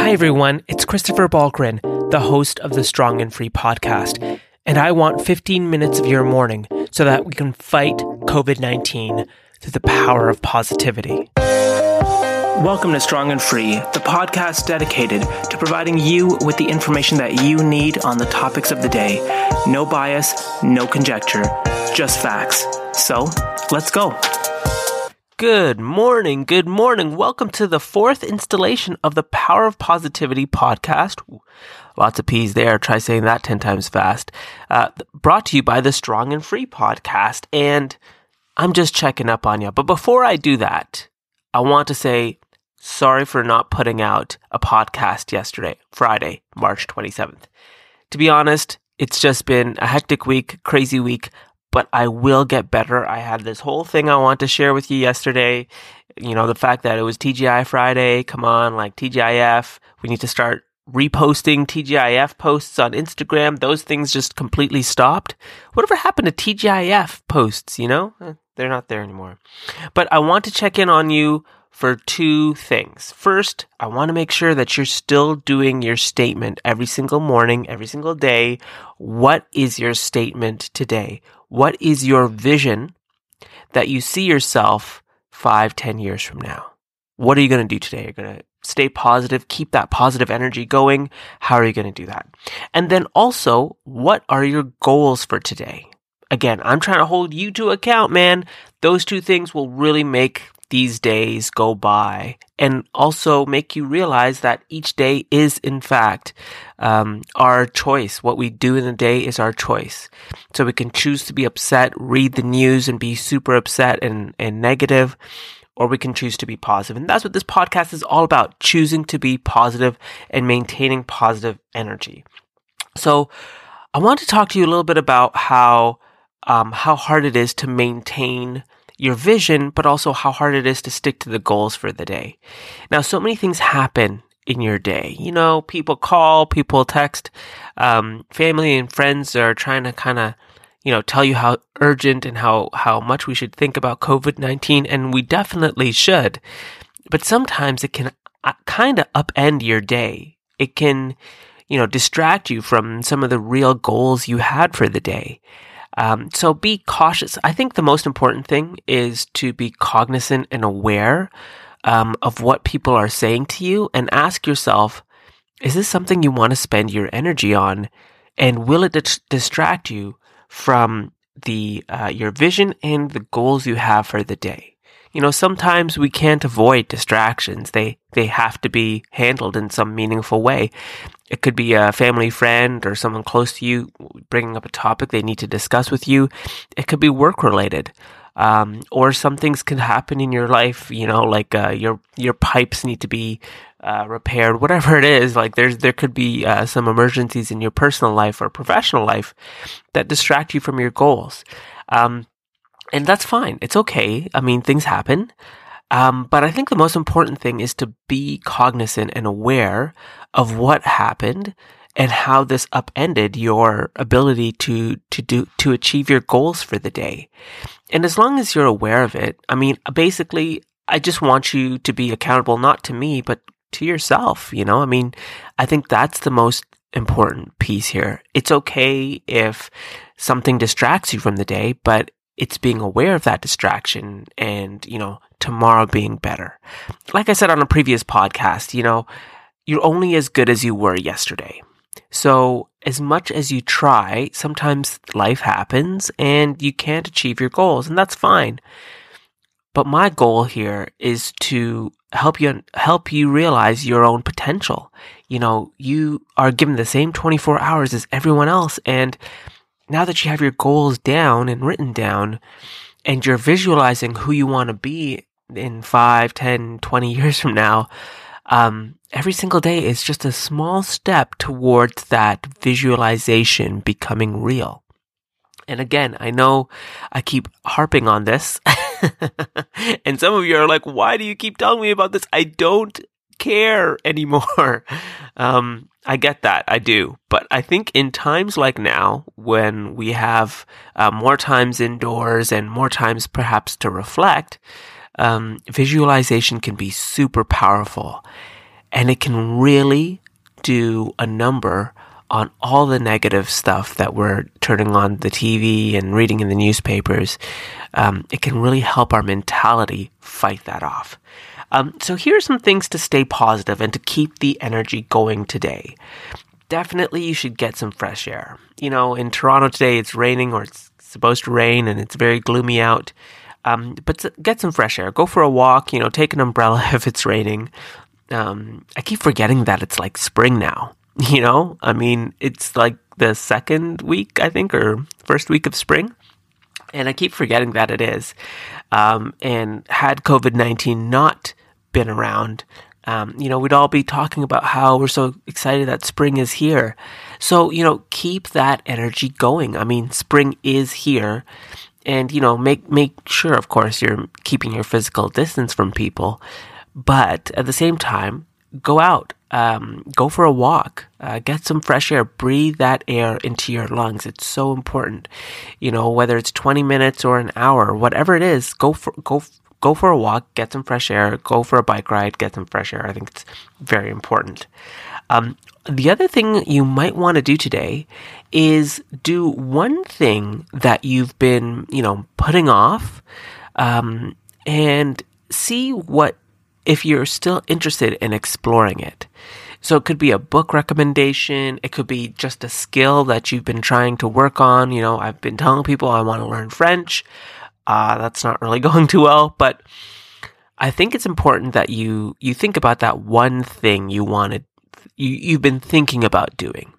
Hi, everyone. It's Christopher Balgrin, the host of the Strong and Free podcast. And I want 15 minutes of your morning so that we can fight COVID 19 through the power of positivity. Welcome to Strong and Free, the podcast dedicated to providing you with the information that you need on the topics of the day. No bias, no conjecture, just facts. So, let's go. Good morning. Good morning. Welcome to the fourth installation of the Power of Positivity podcast. Lots of P's there. Try saying that 10 times fast. Uh, brought to you by the Strong and Free podcast. And I'm just checking up on you. But before I do that, I want to say sorry for not putting out a podcast yesterday, Friday, March 27th. To be honest, it's just been a hectic week, crazy week but I will get better. I had this whole thing I want to share with you yesterday. You know, the fact that it was TGI Friday. Come on, like TGIF. We need to start reposting TGIF posts on Instagram. Those things just completely stopped. Whatever happened to TGIF posts, you know? Eh, they're not there anymore. But I want to check in on you for two things. First, I want to make sure that you're still doing your statement every single morning, every single day. What is your statement today? What is your vision that you see yourself five, ten years from now? What are you going to do today? You're going to stay positive, keep that positive energy going. How are you going to do that? And then also, what are your goals for today? Again, I'm trying to hold you to account, man. Those two things will really make these days go by and also make you realize that each day is in fact um, our choice. What we do in the day is our choice. So we can choose to be upset read the news and be super upset and, and negative or we can choose to be positive. And that's what this podcast is all about choosing to be positive and maintaining positive energy. So i want to talk to you a little bit about how um, how hard it is to maintain your vision, but also how hard it is to stick to the goals for the day. Now, so many things happen in your day. You know, people call, people text, um, family and friends are trying to kind of, you know, tell you how urgent and how, how much we should think about COVID-19, and we definitely should. But sometimes it can uh, kind of upend your day. It can, you know, distract you from some of the real goals you had for the day. Um, so be cautious. I think the most important thing is to be cognizant and aware um, of what people are saying to you and ask yourself, is this something you want to spend your energy on? And will it dis- distract you from the uh, your vision and the goals you have for the day? You know, sometimes we can't avoid distractions. They they have to be handled in some meaningful way. It could be a family friend or someone close to you bringing up a topic they need to discuss with you. It could be work related. Um, or some things can happen in your life, you know, like uh, your your pipes need to be uh, repaired, whatever it is. Like there's there could be uh, some emergencies in your personal life or professional life that distract you from your goals, um, and that's fine. It's okay. I mean, things happen. Um, but I think the most important thing is to be cognizant and aware of what happened and how this upended your ability to, to do, to achieve your goals for the day. And as long as you're aware of it, I mean, basically, I just want you to be accountable, not to me, but to yourself. You know, I mean, I think that's the most important piece here. It's okay if something distracts you from the day, but it's being aware of that distraction and, you know, tomorrow being better. Like I said on a previous podcast, you know, you're only as good as you were yesterday. So, as much as you try, sometimes life happens and you can't achieve your goals, and that's fine. But my goal here is to help you help you realize your own potential. You know, you are given the same 24 hours as everyone else and now that you have your goals down and written down and you're visualizing who you want to be in 5, 10, 20 years from now, um, every single day is just a small step towards that visualization becoming real. And again, I know I keep harping on this. and some of you are like, why do you keep telling me about this? I don't care anymore. Um, I get that. I do. But I think in times like now, when we have uh, more times indoors and more times perhaps to reflect, um, visualization can be super powerful. and it can really do a number on all the negative stuff that we're turning on the TV and reading in the newspapers. Um, it can really help our mentality fight that off. Um, so here are some things to stay positive and to keep the energy going today. Definitely, you should get some fresh air. You know, in Toronto today, it's raining or it's supposed to rain and it's very gloomy out. Um, but get some fresh air. Go for a walk. You know, take an umbrella if it's raining. Um, I keep forgetting that it's like spring now. You know, I mean, it's like the second week, I think, or first week of spring. And I keep forgetting that it is. Um, and had COVID 19 not been around, um, you know, we'd all be talking about how we're so excited that spring is here. So, you know, keep that energy going. I mean, spring is here. And, you know, make, make sure, of course, you're keeping your physical distance from people. But at the same time, go out, um, go for a walk, uh, get some fresh air, breathe that air into your lungs. It's so important. You know, whether it's 20 minutes or an hour, whatever it is, go for, go, go for a walk, get some fresh air, go for a bike ride, get some fresh air. I think it's very important. Um, the other thing you might want to do today is do one thing that you've been, you know, putting off, um, and see what if you're still interested in exploring it. So it could be a book recommendation. It could be just a skill that you've been trying to work on. You know, I've been telling people I want to learn French. Uh, that's not really going too well, but I think it's important that you, you think about that one thing you wanted, you, you've been thinking about doing.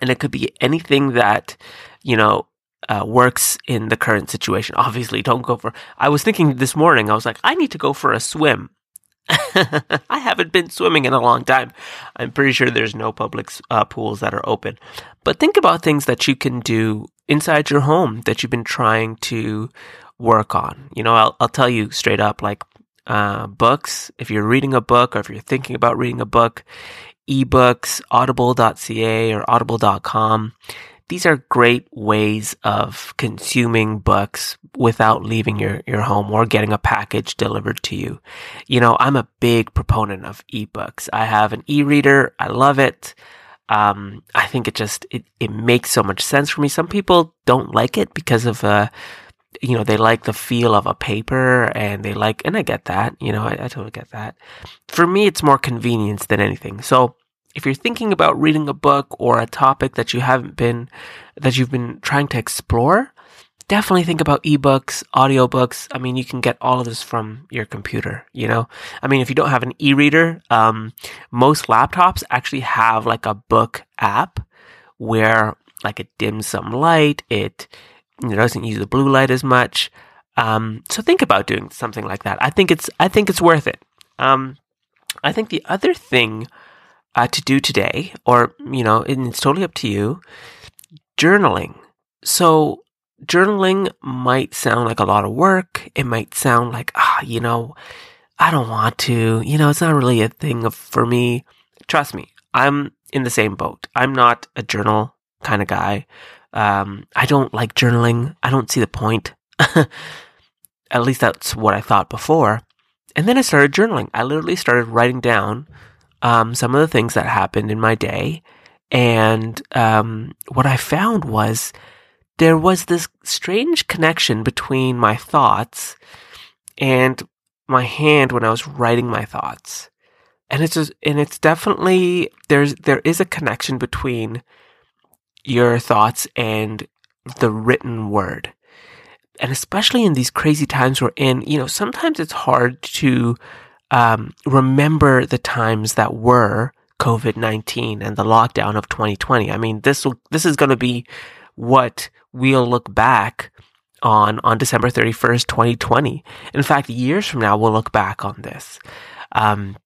And it could be anything that, you know, uh, works in the current situation. Obviously, don't go for. I was thinking this morning, I was like, I need to go for a swim. I haven't been swimming in a long time. I'm pretty sure there's no public uh, pools that are open. But think about things that you can do inside your home that you've been trying to work on. You know, I'll, I'll tell you straight up like uh, books, if you're reading a book or if you're thinking about reading a book, ebooks, audible.ca or audible.com these are great ways of consuming books without leaving your, your home or getting a package delivered to you. You know, I'm a big proponent of ebooks. I have an e-reader. I love it. Um, I think it just, it, it makes so much sense for me. Some people don't like it because of, uh, you know, they like the feel of a paper and they like, and I get that, you know, I, I totally get that. For me, it's more convenience than anything. So, if you're thinking about reading a book or a topic that you haven't been, that you've been trying to explore, definitely think about ebooks, audiobooks. I mean, you can get all of this from your computer, you know? I mean, if you don't have an e-reader, um, most laptops actually have like a book app where like it dims some light, it know, doesn't use the blue light as much. Um, so think about doing something like that. I think it's, I think it's worth it. Um, I think the other thing uh, to do today, or, you know, it's totally up to you, journaling. So, journaling might sound like a lot of work. It might sound like, ah, you know, I don't want to. You know, it's not really a thing of, for me. Trust me, I'm in the same boat. I'm not a journal kind of guy. Um, I don't like journaling. I don't see the point. At least that's what I thought before. And then I started journaling. I literally started writing down um, some of the things that happened in my day. And um, what I found was there was this strange connection between my thoughts and my hand when I was writing my thoughts. And it's just, and it's definitely there's there is a connection between your thoughts and the written word. And especially in these crazy times we're in, you know, sometimes it's hard to um, remember the times that were COVID 19 and the lockdown of 2020. I mean, this will, this is going to be what we'll look back on on December 31st, 2020. In fact, years from now, we'll look back on this. Um,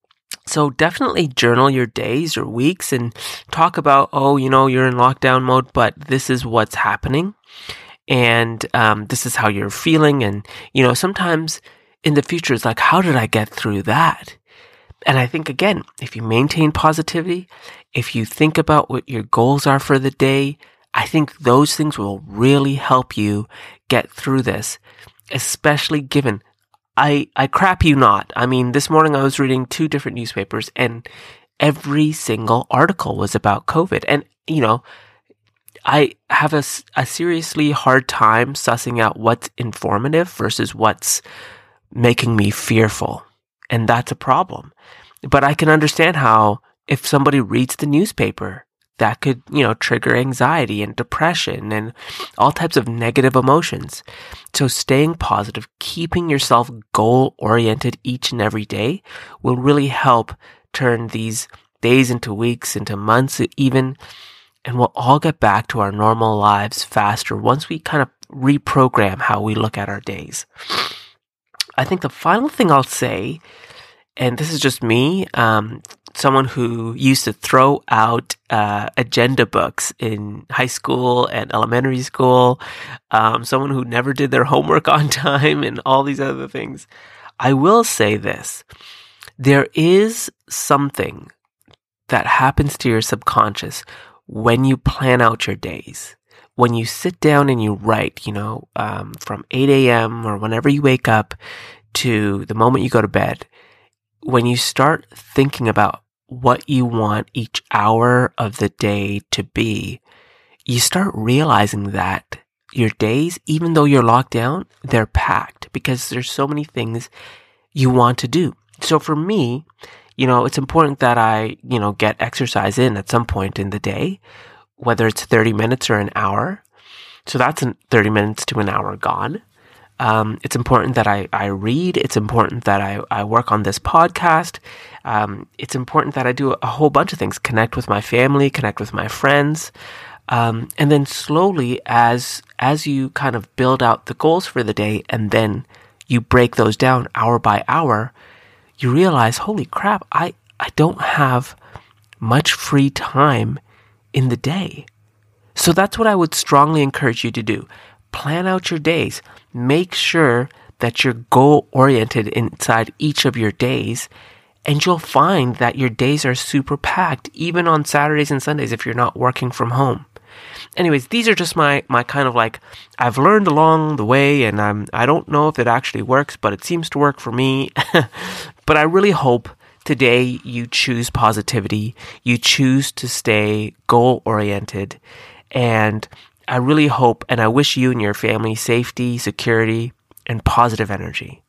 so definitely journal your days or weeks and talk about, oh, you know, you're in lockdown mode, but this is what's happening. And um, this is how you're feeling. And, you know, sometimes in the future, it's like, how did I get through that? And I think again, if you maintain positivity, if you think about what your goals are for the day, I think those things will really help you get through this, especially given I, I crap you not. I mean, this morning I was reading two different newspapers and every single article was about COVID. And, you know, I have a, a seriously hard time sussing out what's informative versus what's making me fearful. And that's a problem. But I can understand how if somebody reads the newspaper, that could, you know, trigger anxiety and depression and all types of negative emotions. So staying positive, keeping yourself goal oriented each and every day will really help turn these days into weeks, into months even, and we'll all get back to our normal lives faster once we kind of reprogram how we look at our days. I think the final thing I'll say, and this is just me, um, someone who used to throw out uh, agenda books in high school and elementary school, um, someone who never did their homework on time, and all these other things. I will say this there is something that happens to your subconscious when you plan out your days. When you sit down and you write, you know, um, from 8 a.m. or whenever you wake up to the moment you go to bed, when you start thinking about what you want each hour of the day to be, you start realizing that your days, even though you're locked down, they're packed because there's so many things you want to do. So for me, you know, it's important that I, you know, get exercise in at some point in the day, whether it's 30 minutes or an hour. So that's 30 minutes to an hour gone. Um, it's important that I, I read. It's important that I, I work on this podcast. Um, it's important that I do a whole bunch of things, connect with my family, connect with my friends. Um, and then slowly as, as you kind of build out the goals for the day and then you break those down hour by hour, you realize, holy crap, I, I don't have much free time in the day. So that's what I would strongly encourage you to do. Plan out your days. Make sure that you're goal oriented inside each of your days. And you'll find that your days are super packed, even on Saturdays and Sundays if you're not working from home anyways, these are just my my kind of like I've learned along the way, and I'm I don't know if it actually works, but it seems to work for me. but I really hope today you choose positivity, you choose to stay goal oriented, and I really hope and I wish you and your family safety, security, and positive energy.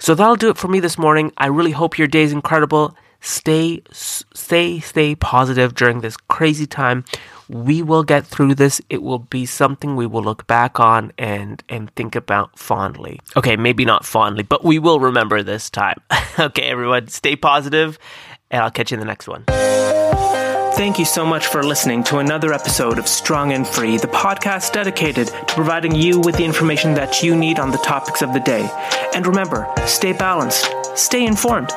So that'll do it for me this morning. I really hope your day is incredible. Stay, stay, stay positive during this crazy time. We will get through this. It will be something we will look back on and and think about fondly. Okay, maybe not fondly, but we will remember this time. okay, everyone, stay positive, and I'll catch you in the next one. Thank you so much for listening to another episode of Strong and Free, the podcast dedicated to providing you with the information that you need on the topics of the day. And remember, stay balanced, stay informed.